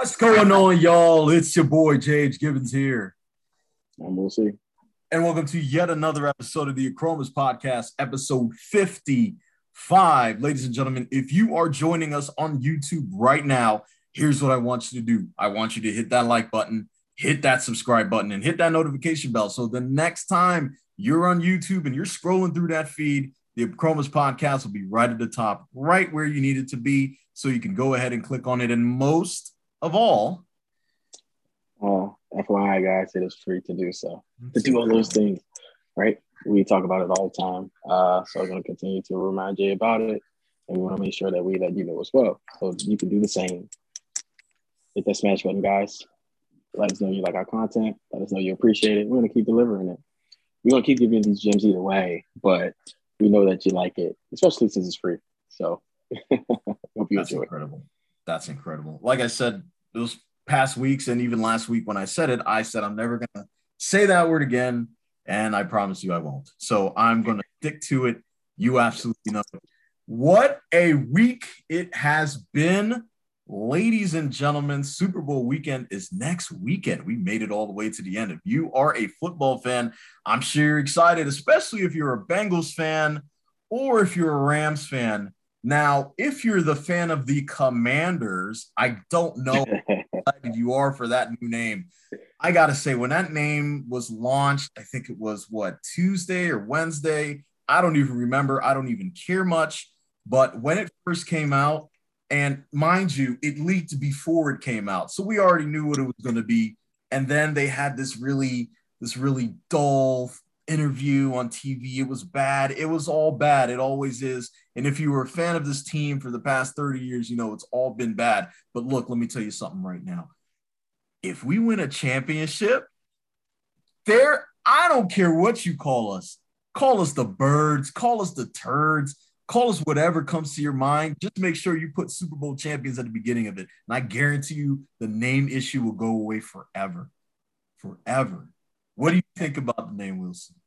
What's going on, y'all? It's your boy JH Gibbons here. And we'll see. And welcome to yet another episode of the Achromas Podcast, episode 55. Ladies and gentlemen, if you are joining us on YouTube right now, here's what I want you to do. I want you to hit that like button, hit that subscribe button, and hit that notification bell. So the next time you're on YouTube and you're scrolling through that feed, the Achromas Podcast will be right at the top, right where you need it to be. So you can go ahead and click on it. And most of all, uh, FYI, guys, it is free to do so. To do all those things, right? We talk about it all the time. Uh, so I'm going to continue to remind you about it. And we want to make sure that we let you know as well. So you can do the same. Hit that smash button, guys. Let us know you like our content. Let us know you appreciate it. We're going to keep delivering it. We're going to keep giving these gems either way, but we know that you like it, especially since it's free. So hope you That's enjoy incredible. It. That's incredible. Like I said, those past weeks and even last week when I said it, I said I'm never going to say that word again. And I promise you I won't. So I'm going to stick to it. You absolutely know it. What a week it has been. Ladies and gentlemen, Super Bowl weekend is next weekend. We made it all the way to the end. If you are a football fan, I'm sure you're excited, especially if you're a Bengals fan or if you're a Rams fan. Now, if you're the fan of the Commanders, I don't know how excited you are for that new name. I got to say, when that name was launched, I think it was what, Tuesday or Wednesday? I don't even remember. I don't even care much. But when it first came out, and mind you, it leaked before it came out. So we already knew what it was going to be. And then they had this really, this really dull interview on TV. It was bad. It was all bad. It always is. And if you were a fan of this team for the past 30 years, you know it's all been bad. But look, let me tell you something right now. If we win a championship, there, I don't care what you call us. Call us the birds, call us the turds, call us whatever comes to your mind. Just make sure you put Super Bowl champions at the beginning of it. And I guarantee you the name issue will go away forever. Forever. What do you think about the name Wilson?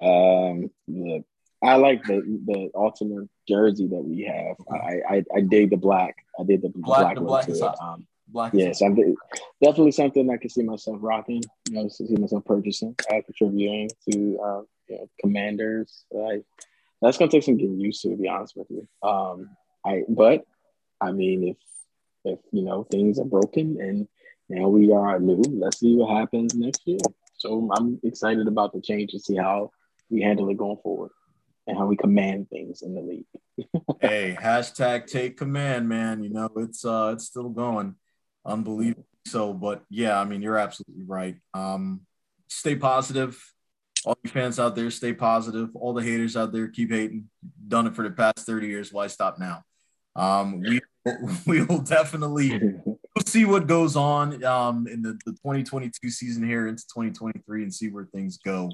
Um, the, I like the the alternate jersey that we have. I I, I dig the black. I did the Black, black, the black is. Um, Black. yes, definitely something I can see myself rocking. You know, see myself purchasing, uh, contributing to uh, you know, commanders. Like that's gonna take some getting used to, to be honest with you. Um, I but I mean, if if you know things are broken and now we are new, let's see what happens next year. So I'm excited about the change to see how we handle it going forward and how we command things in the league. hey, hashtag take command, man. You know, it's uh it's still going. Unbelievable. So, but yeah, I mean, you're absolutely right. Um, stay positive. All you fans out there, stay positive. All the haters out there, keep hating. Done it for the past 30 years. Why stop now? Um, we we will definitely we'll see what goes on um, in the, the 2022 season here into 2023 and see where things go.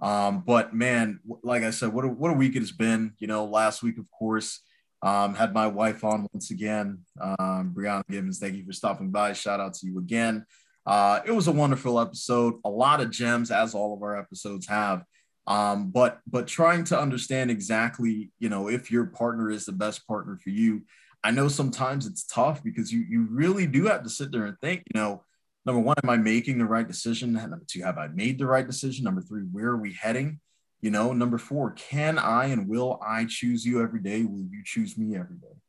Um, but man, like I said, what a, what a week it has been. You know, last week, of course, um, had my wife on once again. Um, Brianna Gibbons, thank you for stopping by. Shout out to you again. Uh, it was a wonderful episode. A lot of gems, as all of our episodes have. Um, but but trying to understand exactly, you know, if your partner is the best partner for you. I know sometimes it's tough because you you really do have to sit there and think, you know, number one, am I making the right decision? Number two, have I made the right decision? Number three, where are we heading? You know, number four, can I and will I choose you every day? Will you choose me every day?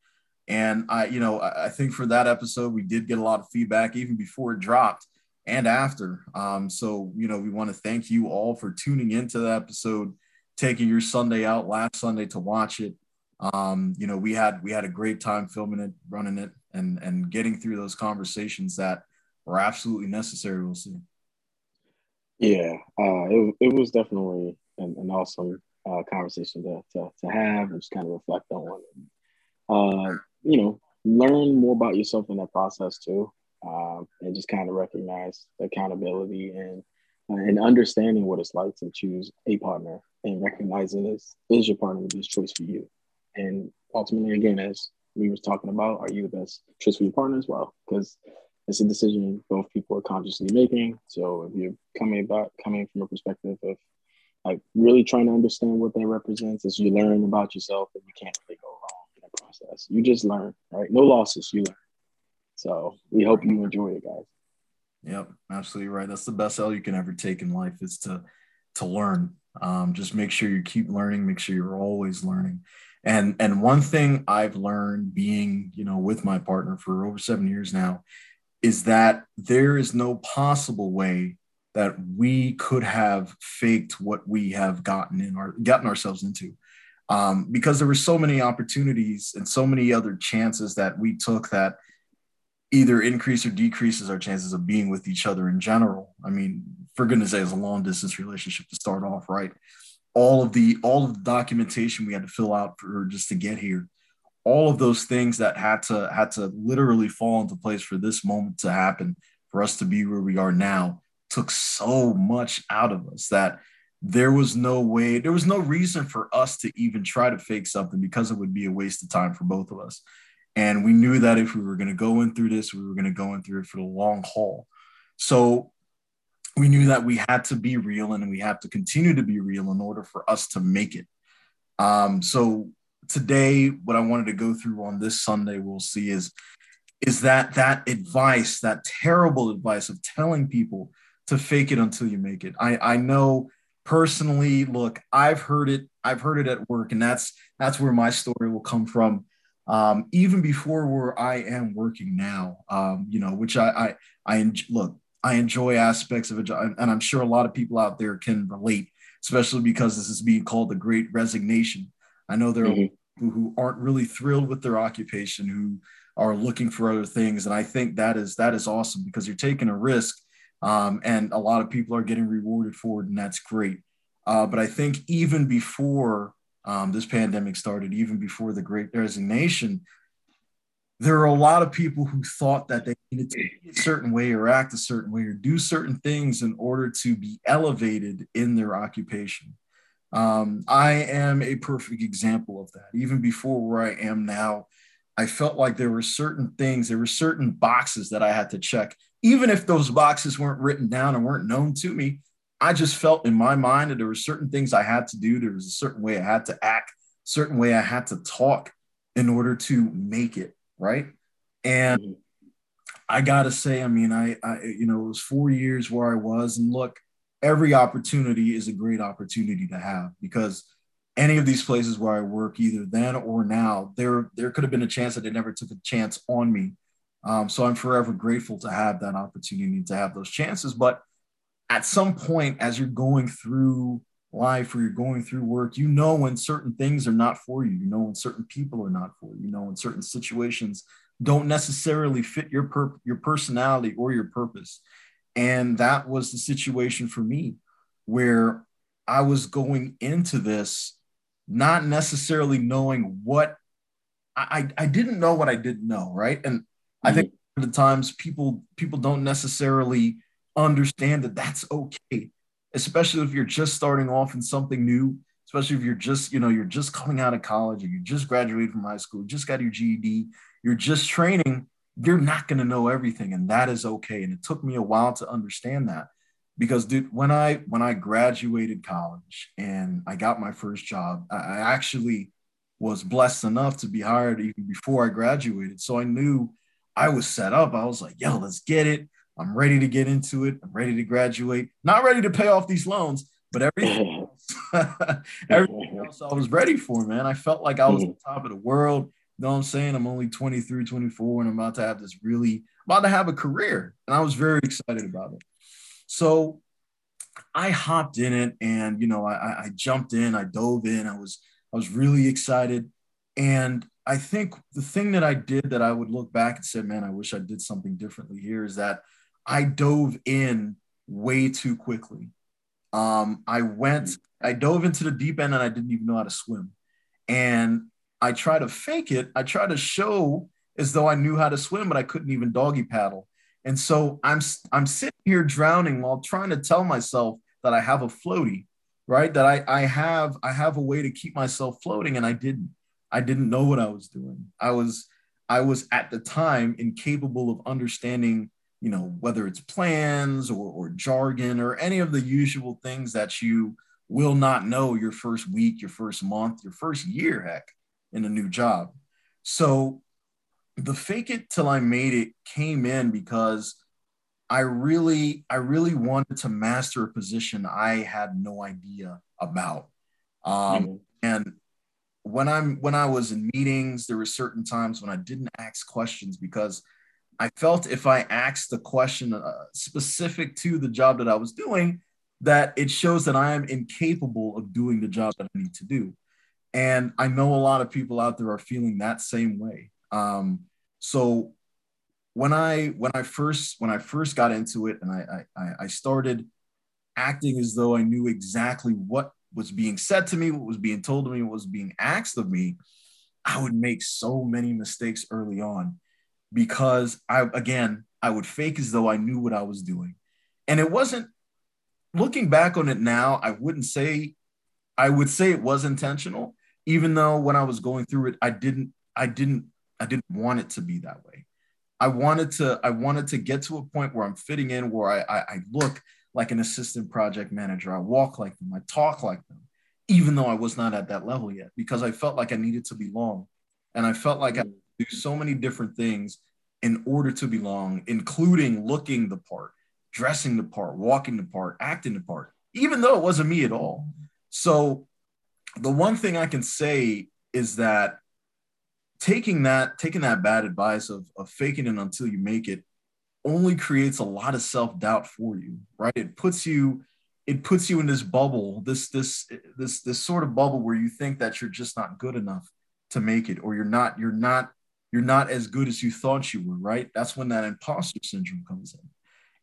And I, you know, I, I think for that episode, we did get a lot of feedback even before it dropped and after. Um, so, you know, we want to thank you all for tuning into the episode, taking your Sunday out last Sunday to watch it. Um, you know, we had we had a great time filming it, running it, and and getting through those conversations that were absolutely necessary. We'll see. Yeah, uh, it, it was definitely an, an awesome uh, conversation to, to, to have and just kind of reflect on. Uh, you know, learn more about yourself in that process too, um, and just kind of recognize the accountability and uh, and understanding what it's like to choose a partner and recognizing is is your partner the best choice for you, and ultimately, again, as we was talking about, are you the best choice for your partner as well? Because it's a decision both people are consciously making. So if you're coming about coming from a perspective of like really trying to understand what that represents as you learn about yourself and you can't really go wrong in the process. You just learn, right? No losses, you learn. So we hope you enjoy it, guys. Yep, absolutely right. That's the best L you can ever take in life is to to learn. Um, just make sure you keep learning. Make sure you're always learning. And and one thing I've learned being you know with my partner for over seven years now is that there is no possible way that we could have faked what we have gotten in our gotten ourselves into um, because there were so many opportunities and so many other chances that we took that either increase or decreases our chances of being with each other in general. I mean, for goodness sake, it's a long distance relationship to start off, right? All of the all of the documentation we had to fill out for just to get here, all of those things that had to had to literally fall into place for this moment to happen, for us to be where we are now, took so much out of us that there was no way, there was no reason for us to even try to fake something because it would be a waste of time for both of us. And we knew that if we were going to go in through this, we were going to go in through it for the long haul. So we knew that we had to be real and we have to continue to be real in order for us to make it. Um, so today, what I wanted to go through on this Sunday, we'll see is is that that advice, that terrible advice of telling people to fake it until you make it. I, I know personally, look, I've heard it, I've heard it at work, and that's that's where my story will come from um, even before where I am working now, um, you know, which I, I, I look, I enjoy aspects of it. And I'm sure a lot of people out there can relate, especially because this is being called the great resignation. I know there mm-hmm. are who aren't really thrilled with their occupation, who are looking for other things. And I think that is, that is awesome because you're taking a risk um, and a lot of people are getting rewarded for it. And that's great. Uh, but I think even before um, this pandemic started, even before the great resignation, there are a lot of people who thought that they needed to be a certain way or act a certain way or do certain things in order to be elevated in their occupation. Um, I am a perfect example of that. Even before where I am now, I felt like there were certain things, there were certain boxes that I had to check. Even if those boxes weren't written down and weren't known to me, I just felt in my mind that there were certain things I had to do. There was a certain way I had to act, certain way I had to talk in order to make it right. And mm-hmm. I gotta say, I mean, I, I, you know, it was four years where I was, and look, every opportunity is a great opportunity to have because any of these places where I work, either then or now, there there could have been a chance that they never took a chance on me. Um, so I'm forever grateful to have that opportunity to have those chances. But at some point as you're going through life or you're going through work, you know when certain things are not for you. You know when certain people are not for you. You know when certain situations don't necessarily fit your per- your personality or your purpose. And that was the situation for me where I was going into this not necessarily knowing what I, I didn't know what I didn't know, right? And mm-hmm. I think the times people people don't necessarily understand that that's okay, especially if you're just starting off in something new, especially if you're just, you know, you're just coming out of college or you just graduated from high school, just got your GED, you're just training, you're not going to know everything and that is okay. And it took me a while to understand that because dude, when I when I graduated college and I got my first job, I actually was blessed enough to be hired even before I graduated. So I knew I was set up. I was like, yo, let's get it. I'm ready to get into it. I'm ready to graduate. Not ready to pay off these loans, but everything else, everything else I was ready for, man. I felt like I was mm-hmm. on top of the world. Know what I'm saying? I'm only 23, 24, and I'm about to have this really, about to have a career. And I was very excited about it. So I hopped in it and, you know, I, I jumped in, I dove in. I was, I was really excited. And I think the thing that I did that I would look back and say, man, I wish I did something differently here is that I dove in way too quickly. Um, I went, I dove into the deep end and I didn't even know how to swim. And I try to fake it. I try to show as though I knew how to swim, but I couldn't even doggy paddle. And so I'm I'm sitting here drowning while trying to tell myself that I have a floaty, right? That I I have I have a way to keep myself floating, and I didn't. I didn't know what I was doing. I was I was at the time incapable of understanding you know, whether it's plans or, or jargon or any of the usual things that you will not know your first week, your first month, your first year, heck, in a new job. So the fake it till I made it came in because I really, I really wanted to master a position I had no idea about. Um, mm-hmm. And when I'm when I was in meetings, there were certain times when I didn't ask questions because I felt if I asked the question uh, specific to the job that I was doing, that it shows that I am incapable of doing the job that I need to do. And I know a lot of people out there are feeling that same way. Um, so when I when I first when I first got into it and I, I I started acting as though I knew exactly what was being said to me, what was being told to me, what was being asked of me, I would make so many mistakes early on because I again I would fake as though I knew what I was doing. And it wasn't looking back on it now, I wouldn't say I would say it was intentional, even though when I was going through it, I didn't I didn't I didn't want it to be that way. I wanted to I wanted to get to a point where I'm fitting in where I, I, I look like an assistant project manager. I walk like them. I talk like them, even though I was not at that level yet, because I felt like I needed to belong. And I felt like I do so many different things in order to belong, including looking the part, dressing the part, walking the part, acting the part, even though it wasn't me at all. So the one thing I can say is that taking that taking that bad advice of, of faking it until you make it only creates a lot of self-doubt for you right? It puts you it puts you in this bubble this this this this sort of bubble where you think that you're just not good enough to make it or you're not you're not you're not as good as you thought you were right? That's when that imposter syndrome comes in.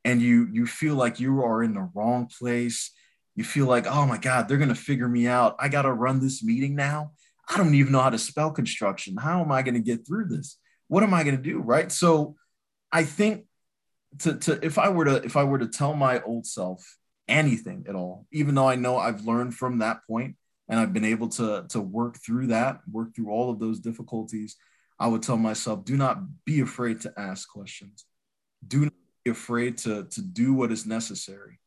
And you you feel like you are in the wrong place you feel like oh my god they're going to figure me out. I got to run this meeting now? I don't even know how to spell construction. How am i going to get through this? What am i going to do right? So i think to, to if I were to if I were to tell my old self anything at all, even though I know I've learned from that point and I've been able to to work through that, work through all of those difficulties, I would tell myself, do not be afraid to ask questions. Do not be afraid to, to do what is necessary.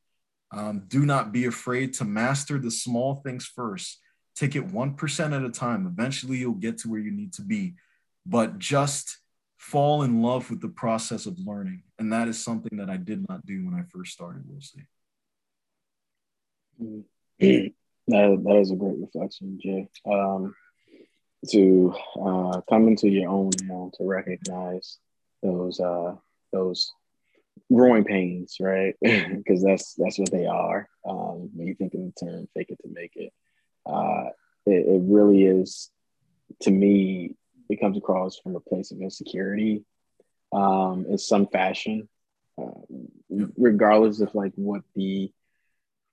Um, do not be afraid to master the small things first. Take it 1% at a time. Eventually, you'll get to where you need to be. But just fall in love with the process of learning. And that is something that I did not do when I first started We'll that, that is a great reflection, Jay. Um, to uh, come into your own now, to recognize those uh, those growing pains, right? Because that's that's what they are. Um, when you think in the term "fake it to make it," uh, it, it really is to me it comes across from a place of insecurity um, in some fashion, uh, regardless of like what the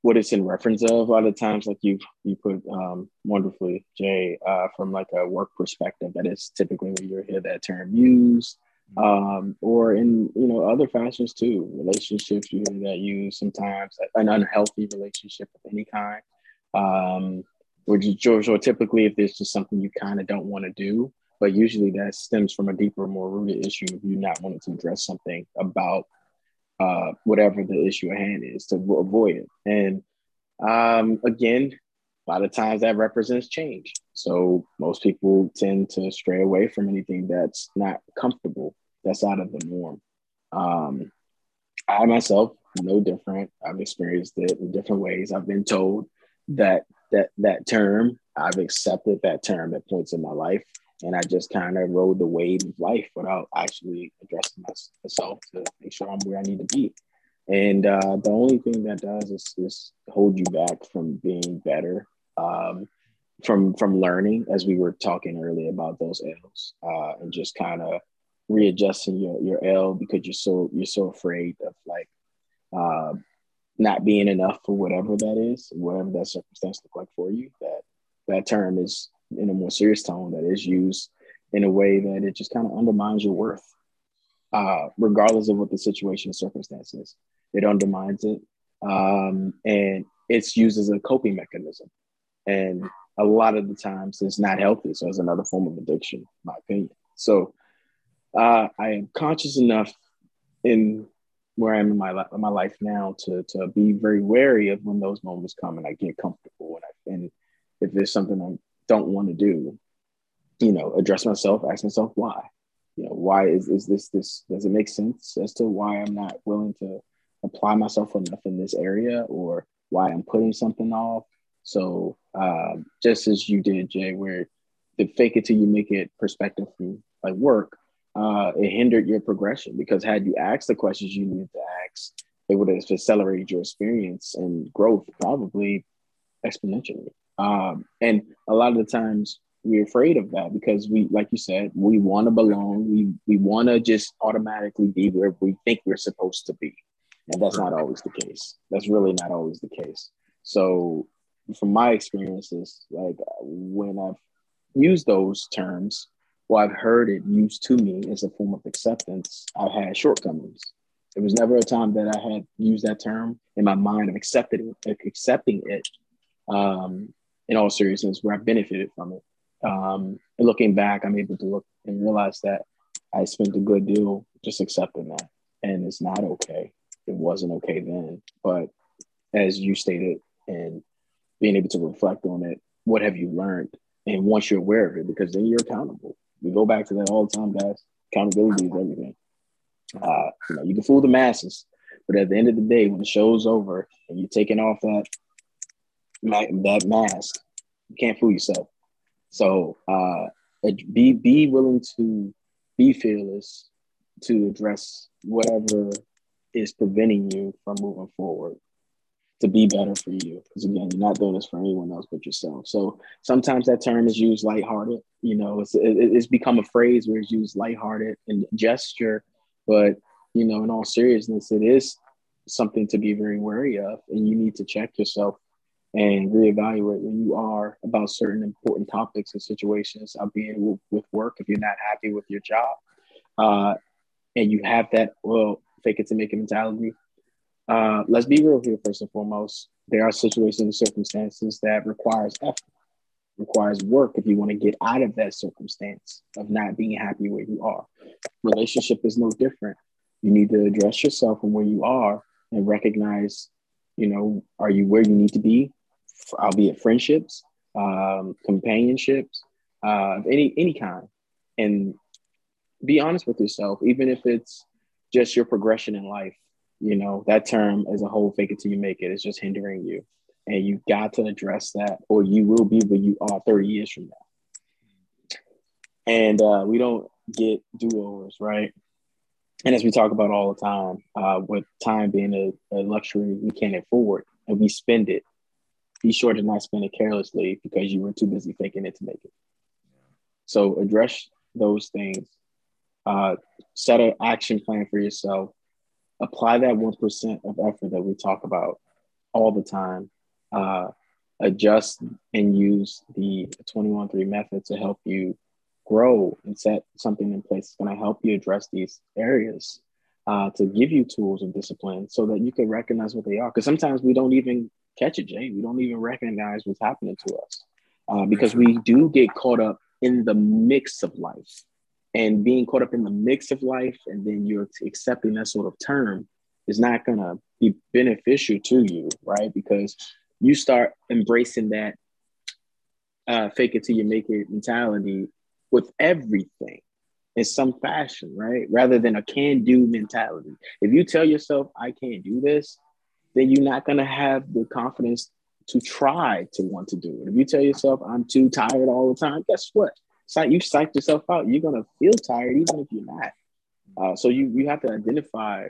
what it's in reference of. A lot of times, like you you put um, wonderfully, Jay, uh, from like a work perspective, that is typically when you hear that term used, um, or in you know other fashions too. Relationships, you hear that used sometimes. An unhealthy relationship of any kind. Um, which is or typically if there's just something you kind of don't want to do but usually that stems from a deeper, more rooted issue of you not wanting to address something about uh, whatever the issue at hand is to avoid it. And um, again, a lot of times that represents change. So most people tend to stray away from anything that's not comfortable, that's out of the norm. Um, I myself, no different. I've experienced it in different ways. I've been told that that that term, I've accepted that term at points in my life and I just kind of rode the wave of life without actually addressing myself to make sure I'm where I need to be. And uh, the only thing that does is, is hold you back from being better, um, from from learning, as we were talking earlier about those L's, uh, and just kind of readjusting your your L because you're so you're so afraid of like uh, not being enough for whatever that is, whatever that circumstance look like for you. That that term is in a more serious tone that is used in a way that it just kind of undermines your worth, uh, regardless of what the situation or circumstance is. It undermines it. Um, and it's used as a coping mechanism. And a lot of the times it's not healthy. So it's another form of addiction, my opinion. So uh, I am conscious enough in where I am in my, in my life now to, to be very wary of when those moments come and I get comfortable and, I, and if there's something I'm don't want to do, you know, address myself, ask myself why. you know, why is, is this this does it make sense as to why I'm not willing to apply myself enough in this area or why I'm putting something off. So um, just as you did, Jay, where the fake it till you make it perspective from like work, uh, it hindered your progression because had you asked the questions you needed to ask, it would have accelerated your experience and growth probably exponentially. Um, and a lot of the times we're afraid of that because we, like you said, we want to belong. We we want to just automatically be where we think we're supposed to be, and that's not always the case. That's really not always the case. So, from my experiences, like when I've used those terms, or I've heard it used to me as a form of acceptance, I've had shortcomings. There was never a time that I had used that term in my mind of accepting accepting it um, in all seriousness, where I benefited from it. Um, and looking back, I'm able to look and realize that I spent a good deal just accepting that, and it's not okay. It wasn't okay then, but as you stated, and being able to reflect on it, what have you learned? And once you're aware of it, because then you're accountable. We go back to that all the time, guys. Accountability is everything. Uh, you know, you can fool the masses, but at the end of the day, when the show's over and you're taking off that that mask, you can't fool yourself. So uh, be be willing to be fearless to address whatever is preventing you from moving forward to be better for you. Because again, you're not doing this for anyone else but yourself. So sometimes that term is used lighthearted. You know, it's it's become a phrase where it's used lighthearted and gesture, but you know, in all seriousness, it is something to be very wary of, and you need to check yourself and reevaluate where you are about certain important topics and situations, uh, being with work if you're not happy with your job, uh, and you have that well fake it to make it mentality. Uh, let's be real here first and foremost. There are situations and circumstances that requires effort, requires work if you want to get out of that circumstance of not being happy where you are. Relationship is no different. You need to address yourself and where you are and recognize, you know, are you where you need to be albeit friendships, um, companionships, uh, any any kind, and be honest with yourself, even if it's just your progression in life. You know that term as a whole, fake it till you make it. it, is just hindering you, and you got to address that, or you will be where you are thirty years from now. And uh, we don't get do overs, right? And as we talk about all the time, uh, with time being a, a luxury we can't afford, and we spend it be sure to not spend it carelessly because you were too busy faking it to make it. So address those things. Uh, set an action plan for yourself. Apply that one percent of effort that we talk about all the time. Uh, adjust and use the 21-3 method to help you grow and set something in place that's going to help you address these areas uh, to give you tools of discipline so that you can recognize what they are. Because sometimes we don't even catch it, Jay. We don't even recognize what's happening to us uh, because we do get caught up in the mix of life. And being caught up in the mix of life and then you're accepting that sort of term is not going to be beneficial to you, right? Because you start embracing that uh, fake it till you make it mentality with everything in some fashion, right? Rather than a can do mentality. If you tell yourself, I can't do this, then you're not going to have the confidence to try to want to do it. If you tell yourself, I'm too tired all the time, guess what? It's like you psych yourself out. You're to feel tired even if you're not. Uh, so you, you have to identify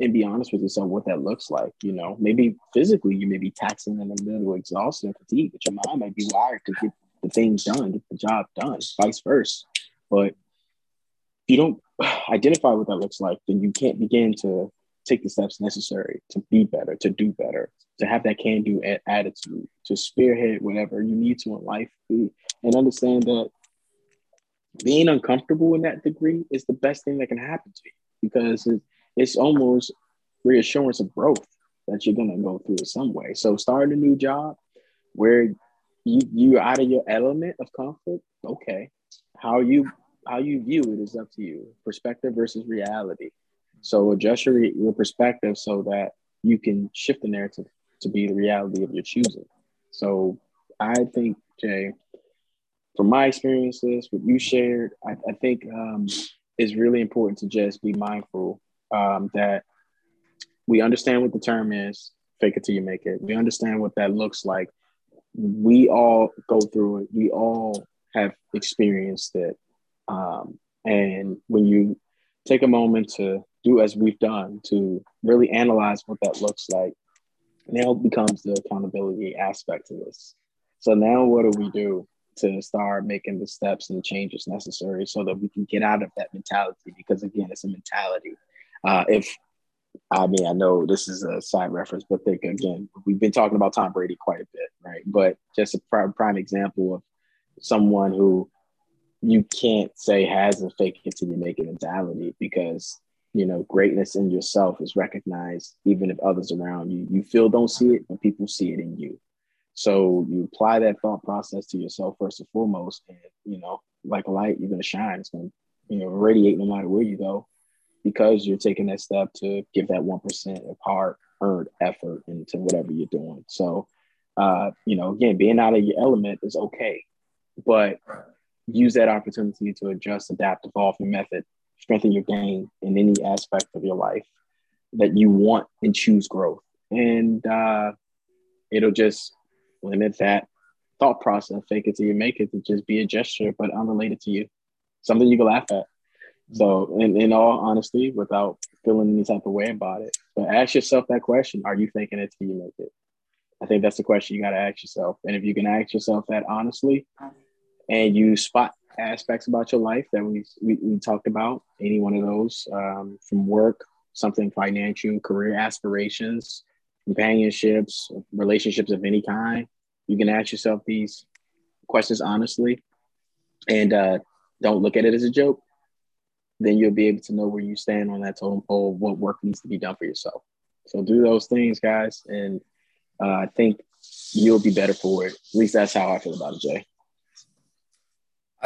and be honest with yourself what that looks like. You know, maybe physically you may be taxing in the middle of exhaustion and fatigue, but your mind might be wired to get the things done, get the job done, vice versa. But if you don't identify what that looks like, then you can't begin to take the steps necessary to be better, to do better, to have that can do attitude, to spearhead whatever you need to in life, and understand that being uncomfortable in that degree is the best thing that can happen to you because it's almost reassurance of growth that you're going to go through it some way. So, start a new job where you you're out of your element of comfort. Okay, how you how you view it is up to you. Perspective versus reality. So adjust your, your perspective so that you can shift the narrative to be the reality of your choosing. So I think, Jay, from my experiences, what you shared, I, I think um, it's really important to just be mindful um, that we understand what the term is, fake it till you make it. We understand what that looks like. We all go through it. We all have experienced it. Um, and when you take a moment to do as we've done to really analyze what that looks like, And now becomes the accountability aspect of this. So now what do we do to start making the steps and the changes necessary so that we can get out of that mentality? Because again, it's a mentality. Uh, if I mean, I know this is a side reference, but think again, we've been talking about Tom Brady quite a bit, right? But just a prime example of someone who you can't say has a fake it till you make it mentality because you know greatness in yourself is recognized even if others around you you feel don't see it but people see it in you. So you apply that thought process to yourself first and foremost and you know like a light you're going to shine. It's going to you know radiate no matter where you go because you're taking that step to give that 1% of hard earned effort into whatever you're doing. So uh, you know again being out of your element is okay but use that opportunity to adjust, adapt, evolve your method, strengthen your game in any aspect of your life that you want and choose growth. And uh, it'll just limit that thought process, fake it till you make it, to just be a gesture, but unrelated to you, something you can laugh at. So, in, in all honesty, without feeling any type of way about it, but ask yourself that question Are you faking it till you make it? I think that's the question you got to ask yourself. And if you can ask yourself that honestly, and you spot aspects about your life that we, we, we talked about, any one of those um, from work, something financial, career aspirations, companionships, relationships of any kind, you can ask yourself these questions honestly and uh, don't look at it as a joke. Then you'll be able to know where you stand on that totem pole, what work needs to be done for yourself. So do those things, guys, and uh, I think you'll be better for it. At least that's how I feel about it, Jay.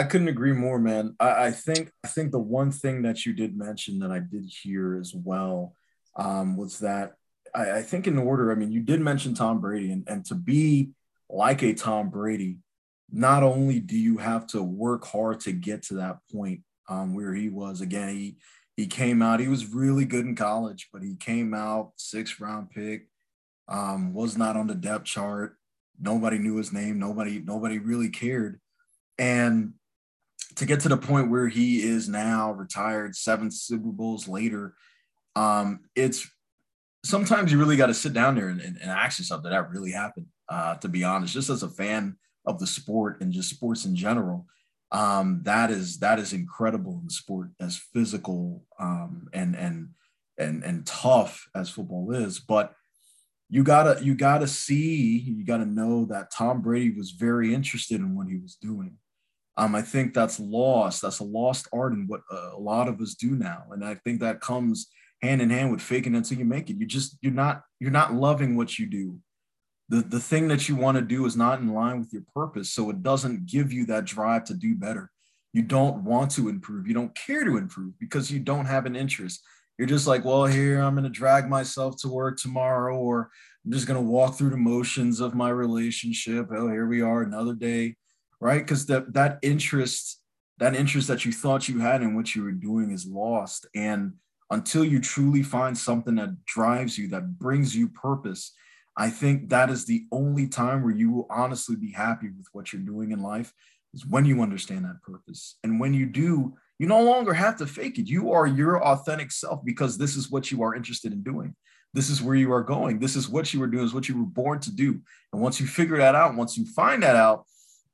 I couldn't agree more, man. I, I, think I think the one thing that you did mention that I did hear as well um, was that I, I, think in order, I mean, you did mention Tom Brady, and, and to be like a Tom Brady, not only do you have to work hard to get to that point um, where he was. Again, he he came out. He was really good in college, but he came out sixth round pick. Um, was not on the depth chart. Nobody knew his name. Nobody nobody really cared. And to get to the point where he is now retired seven Super Bowls later, um, it's sometimes you really got to sit down there and, and, and, ask yourself, that really happen? Uh, to be honest, just as a fan of the sport and just sports in general, um, that is that is incredible in sport as physical um, and and and and tough as football is. But you gotta you gotta see, you gotta know that Tom Brady was very interested in what he was doing. Um, I think that's lost. That's a lost art in what uh, a lot of us do now, and I think that comes hand in hand with faking until you make it. You just you're not you're not loving what you do. The the thing that you want to do is not in line with your purpose, so it doesn't give you that drive to do better. You don't want to improve. You don't care to improve because you don't have an interest. You're just like, well, here I'm going to drag myself to work tomorrow, or I'm just going to walk through the motions of my relationship. Oh, here we are, another day right? Because that that interest, that interest that you thought you had in what you were doing is lost. And until you truly find something that drives you, that brings you purpose, I think that is the only time where you will honestly be happy with what you're doing in life is when you understand that purpose. And when you do, you no longer have to fake it. You are your authentic self because this is what you are interested in doing. This is where you are going. This is what you were doing, is what you were born to do. And once you figure that out, once you find that out,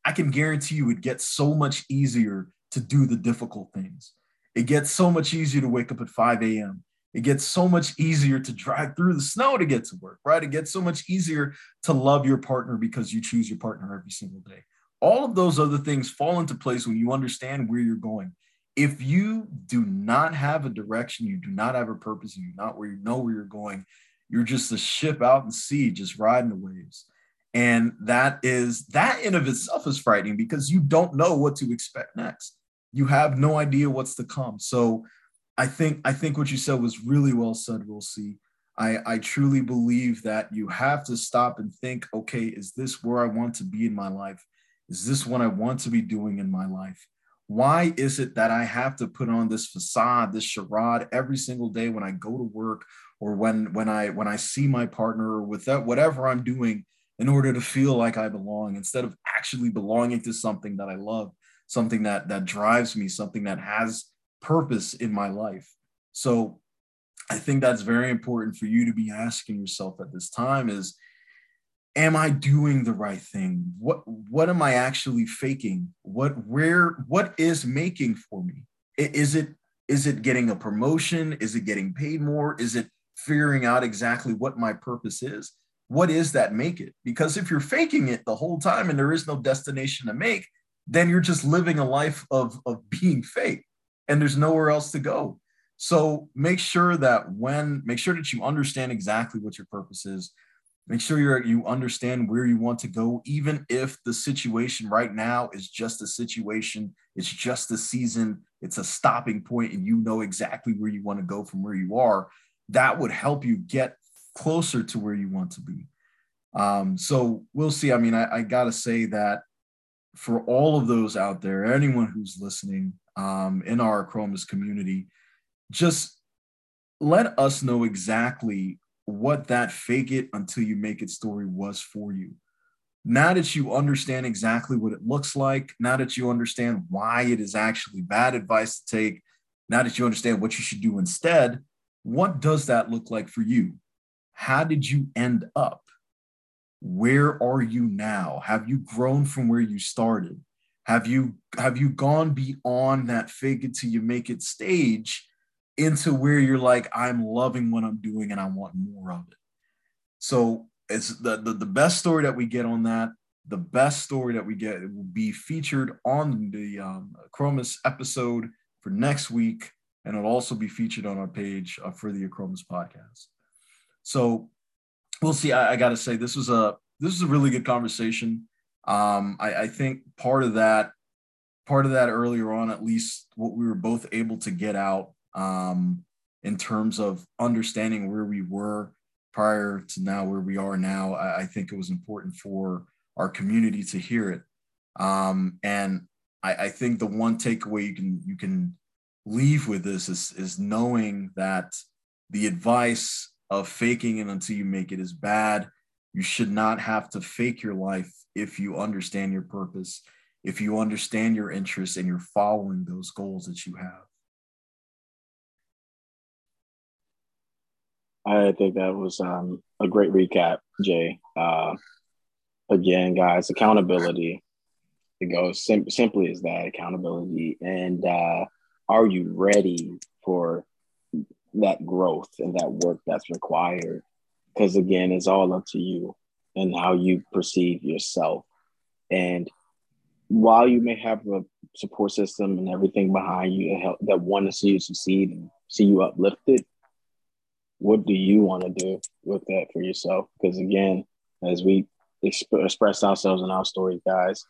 I can guarantee you it gets so much easier to do the difficult things. It gets so much easier to wake up at 5 a.m. It gets so much easier to drive through the snow to get to work, right? It gets so much easier to love your partner because you choose your partner every single day. All of those other things fall into place when you understand where you're going. If you do not have a direction, you do not have a purpose, and you do not where you know where you're going, you're just a ship out in sea, just riding the waves. And that is that in of itself is frightening because you don't know what to expect next. You have no idea what's to come. So I think I think what you said was really well said, we'll see. I, I truly believe that you have to stop and think, okay, is this where I want to be in my life? Is this what I want to be doing in my life? Why is it that I have to put on this facade, this charade every single day when I go to work or when when I when I see my partner or with that whatever I'm doing in order to feel like I belong instead of actually belonging to something that I love, something that that drives me, something that has purpose in my life. So I think that's very important for you to be asking yourself at this time is am I doing the right thing? What what am I actually faking? What where what is making for me? Is it is it getting a promotion? Is it getting paid more? Is it figuring out exactly what my purpose is? What is that make it? Because if you're faking it the whole time and there is no destination to make, then you're just living a life of, of being fake and there's nowhere else to go. So make sure that when make sure that you understand exactly what your purpose is make sure you're you understand where you want to go even if the situation right now is just a situation it's just a season it's a stopping point and you know exactly where you want to go from where you are that would help you get closer to where you want to be um, so we'll see i mean i, I gotta say that for all of those out there anyone who's listening um, in our Acromis community just let us know exactly what that fake it until you make it story was for you. Now that you understand exactly what it looks like, now that you understand why it is actually bad advice to take, now that you understand what you should do instead, what does that look like for you? How did you end up? Where are you now? Have you grown from where you started? Have you have you gone beyond that fake it till you make it stage into where you're like, I'm loving what I'm doing and I want more of it. So it's the, the, the best story that we get on that. The best story that we get will be featured on the um, Acromis episode for next week, and it'll also be featured on our page uh, for the Acromis podcast. So we'll see. I, I got to say, this was a this was a really good conversation. Um, I, I think part of that, part of that earlier on, at least what we were both able to get out um, in terms of understanding where we were prior to now where we are now. I, I think it was important for our community to hear it. Um, and I, I think the one takeaway you can you can leave with this is is knowing that the advice of faking it until you make it is bad. You should not have to fake your life if you understand your purpose, if you understand your interests and you're following those goals that you have. I think that was um, a great recap, Jay. Uh, again, guys, accountability. It goes sim- simply as that accountability. And uh, are you ready for that growth and that work that's required? Because again, it's all up to you and how you perceive yourself. And while you may have a support system and everything behind you that, help, that want to see you succeed and see you uplifted, what do you want to do with that for yourself? Because again, as we exp- express ourselves in our stories, guys,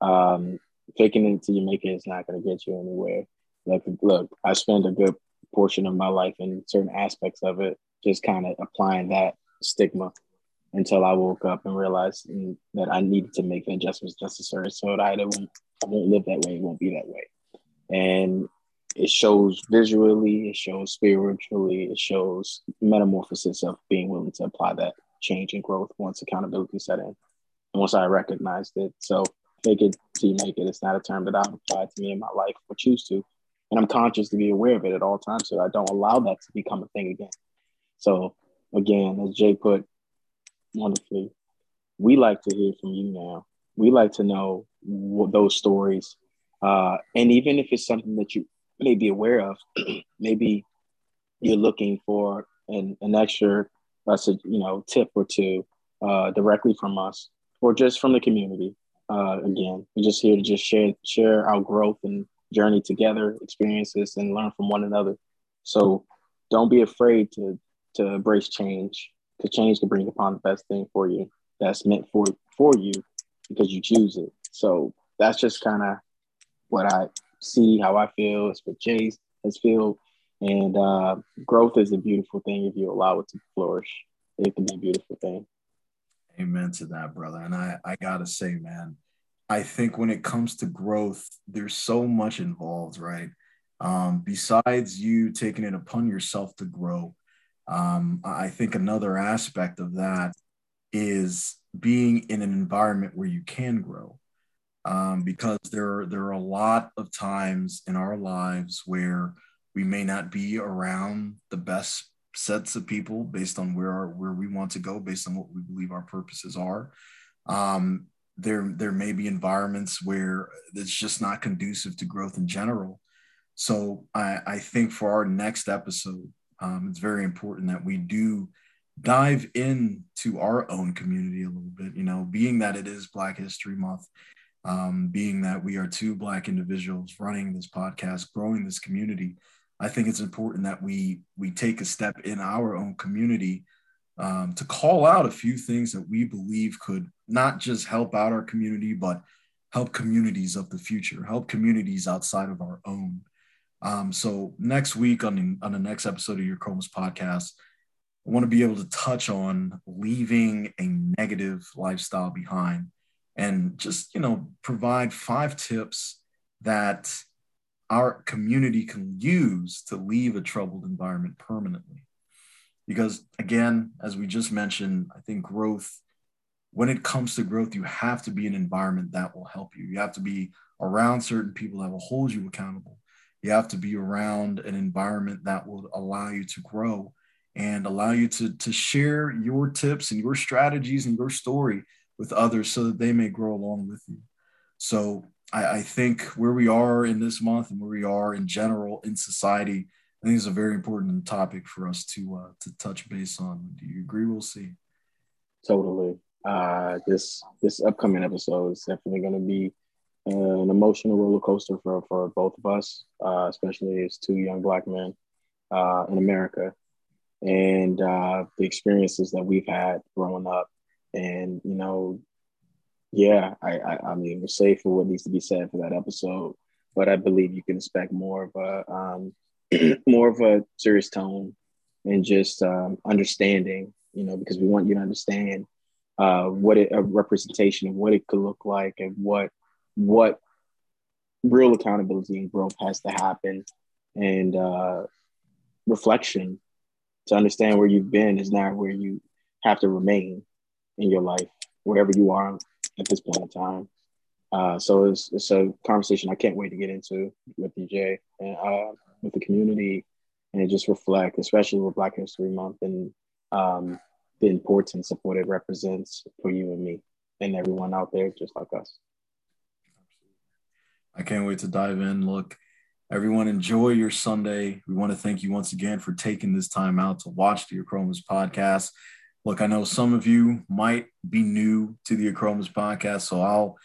um, faking it until you make it is not going to get you anywhere. Like, look, I spent a good portion of my life and certain aspects of it, just kind of applying that stigma until I woke up and realized mm, that I needed to make the adjustments necessary so that I won't, I won't live that way. It won't be that way. And it shows visually, it shows spiritually, it shows metamorphosis of being willing to apply that change and growth once accountability set in. Once I recognized it. So fake it you make it. It's not a term that I've applied to me in my life or choose to. And I'm conscious to be aware of it at all times so I don't allow that to become a thing again. So again, as Jay put wonderfully, we like to hear from you now. We like to know those stories. Uh, and even if it's something that you may be aware of. Maybe you're looking for an, an extra, uh, you know, tip or two uh, directly from us or just from the community. Uh, again, we're just here to just share share our growth and journey together, experiences, and learn from one another. So don't be afraid to to embrace change, because change can bring upon the best thing for you that's meant for for you because you choose it. So that's just kind of what I see how I feel. It's what Jay has feel. And uh, growth is a beautiful thing if you allow it to flourish. It can be a beautiful thing. Amen to that, brother. And I, I gotta say, man, I think when it comes to growth, there's so much involved, right? Um, besides you taking it upon yourself to grow, um, I think another aspect of that is being in an environment where you can grow. Um, because there, there are a lot of times in our lives where we may not be around the best sets of people based on where our, where we want to go, based on what we believe our purposes are. Um, there, there may be environments where it's just not conducive to growth in general. So I, I think for our next episode, um, it's very important that we do dive into our own community a little bit, you know, being that it is Black History Month, um, being that we are two Black individuals running this podcast, growing this community. I think it's important that we we take a step in our own community um, to call out a few things that we believe could not just help out our community, but help communities of the future, help communities outside of our own. Um, so next week on the, on the next episode of your Chromas podcast, I want to be able to touch on leaving a negative lifestyle behind and just, you know, provide five tips that our community can use to leave a troubled environment permanently. Because again, as we just mentioned, I think growth, when it comes to growth, you have to be an environment that will help you. You have to be around certain people that will hold you accountable. You have to be around an environment that will allow you to grow and allow you to, to share your tips and your strategies and your story with others so that they may grow along with you. So I, I think where we are in this month and where we are in general in society, I think it's a very important topic for us to uh, to touch base on. Do you agree? We'll see. Totally. Uh, this this upcoming episode is definitely going to be an emotional roller coaster for for both of us, uh, especially as two young black men uh, in America and uh, the experiences that we've had growing up. And, you know, yeah, I, I, I mean, we're safe for what needs to be said for that episode, but I believe you can expect more of a, um, more of a serious tone and just um, understanding, you know, because we want you to understand uh, what it, a representation of what it could look like and what, what real accountability and growth has to happen and uh, reflection to understand where you've been is not where you have to remain in your life, wherever you are at this point in time. Uh, so it's, it's a conversation I can't wait to get into with DJ and uh, with the community and just reflect, especially with Black History Month and um, the importance of what it represents for you and me and everyone out there just like us. I can't wait to dive in. Look, Everyone, enjoy your Sunday. We want to thank you once again for taking this time out to watch the Achromous podcast. Look, I know some of you might be new to the Achromous podcast, so I'll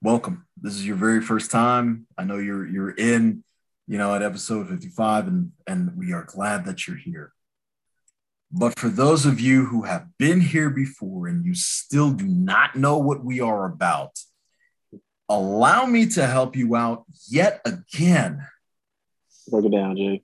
welcome. This is your very first time. I know you're you're in, you know, at episode 55, and and we are glad that you're here. But for those of you who have been here before and you still do not know what we are about, allow me to help you out yet again Break it down, Jay.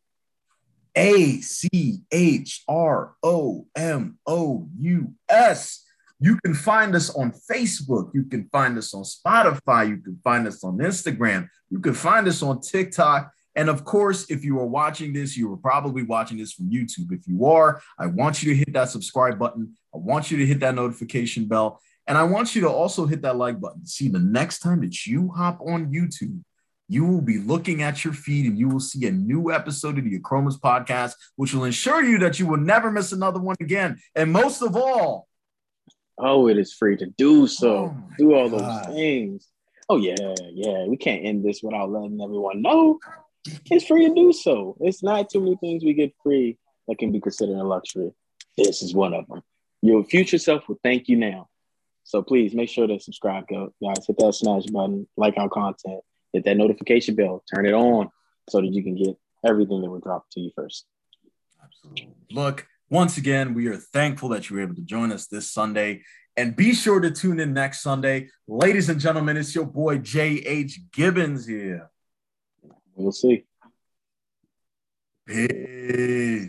A C H R O M O U S. You can find us on Facebook. You can find us on Spotify. You can find us on Instagram. You can find us on TikTok. And of course, if you are watching this, you are probably watching this from YouTube. If you are, I want you to hit that subscribe button. I want you to hit that notification bell. And I want you to also hit that like button. See, the next time that you hop on YouTube, you will be looking at your feed and you will see a new episode of the Achromous podcast, which will ensure you that you will never miss another one again. And most of all, oh, it is free to do so. Oh do all God. those things. Oh, yeah, yeah. We can't end this without letting everyone know it's free to do so. It's not too many things we get free that can be considered a luxury. This is one of them. Your future self will thank you now. So please make sure to subscribe, guys. Hit that smash button, like our content hit that notification bell, turn it on so that you can get everything that we drop to you first. Absolutely. Look, once again, we are thankful that you were able to join us this Sunday. And be sure to tune in next Sunday. Ladies and gentlemen, it's your boy J.H. Gibbons here. We'll see. Peace.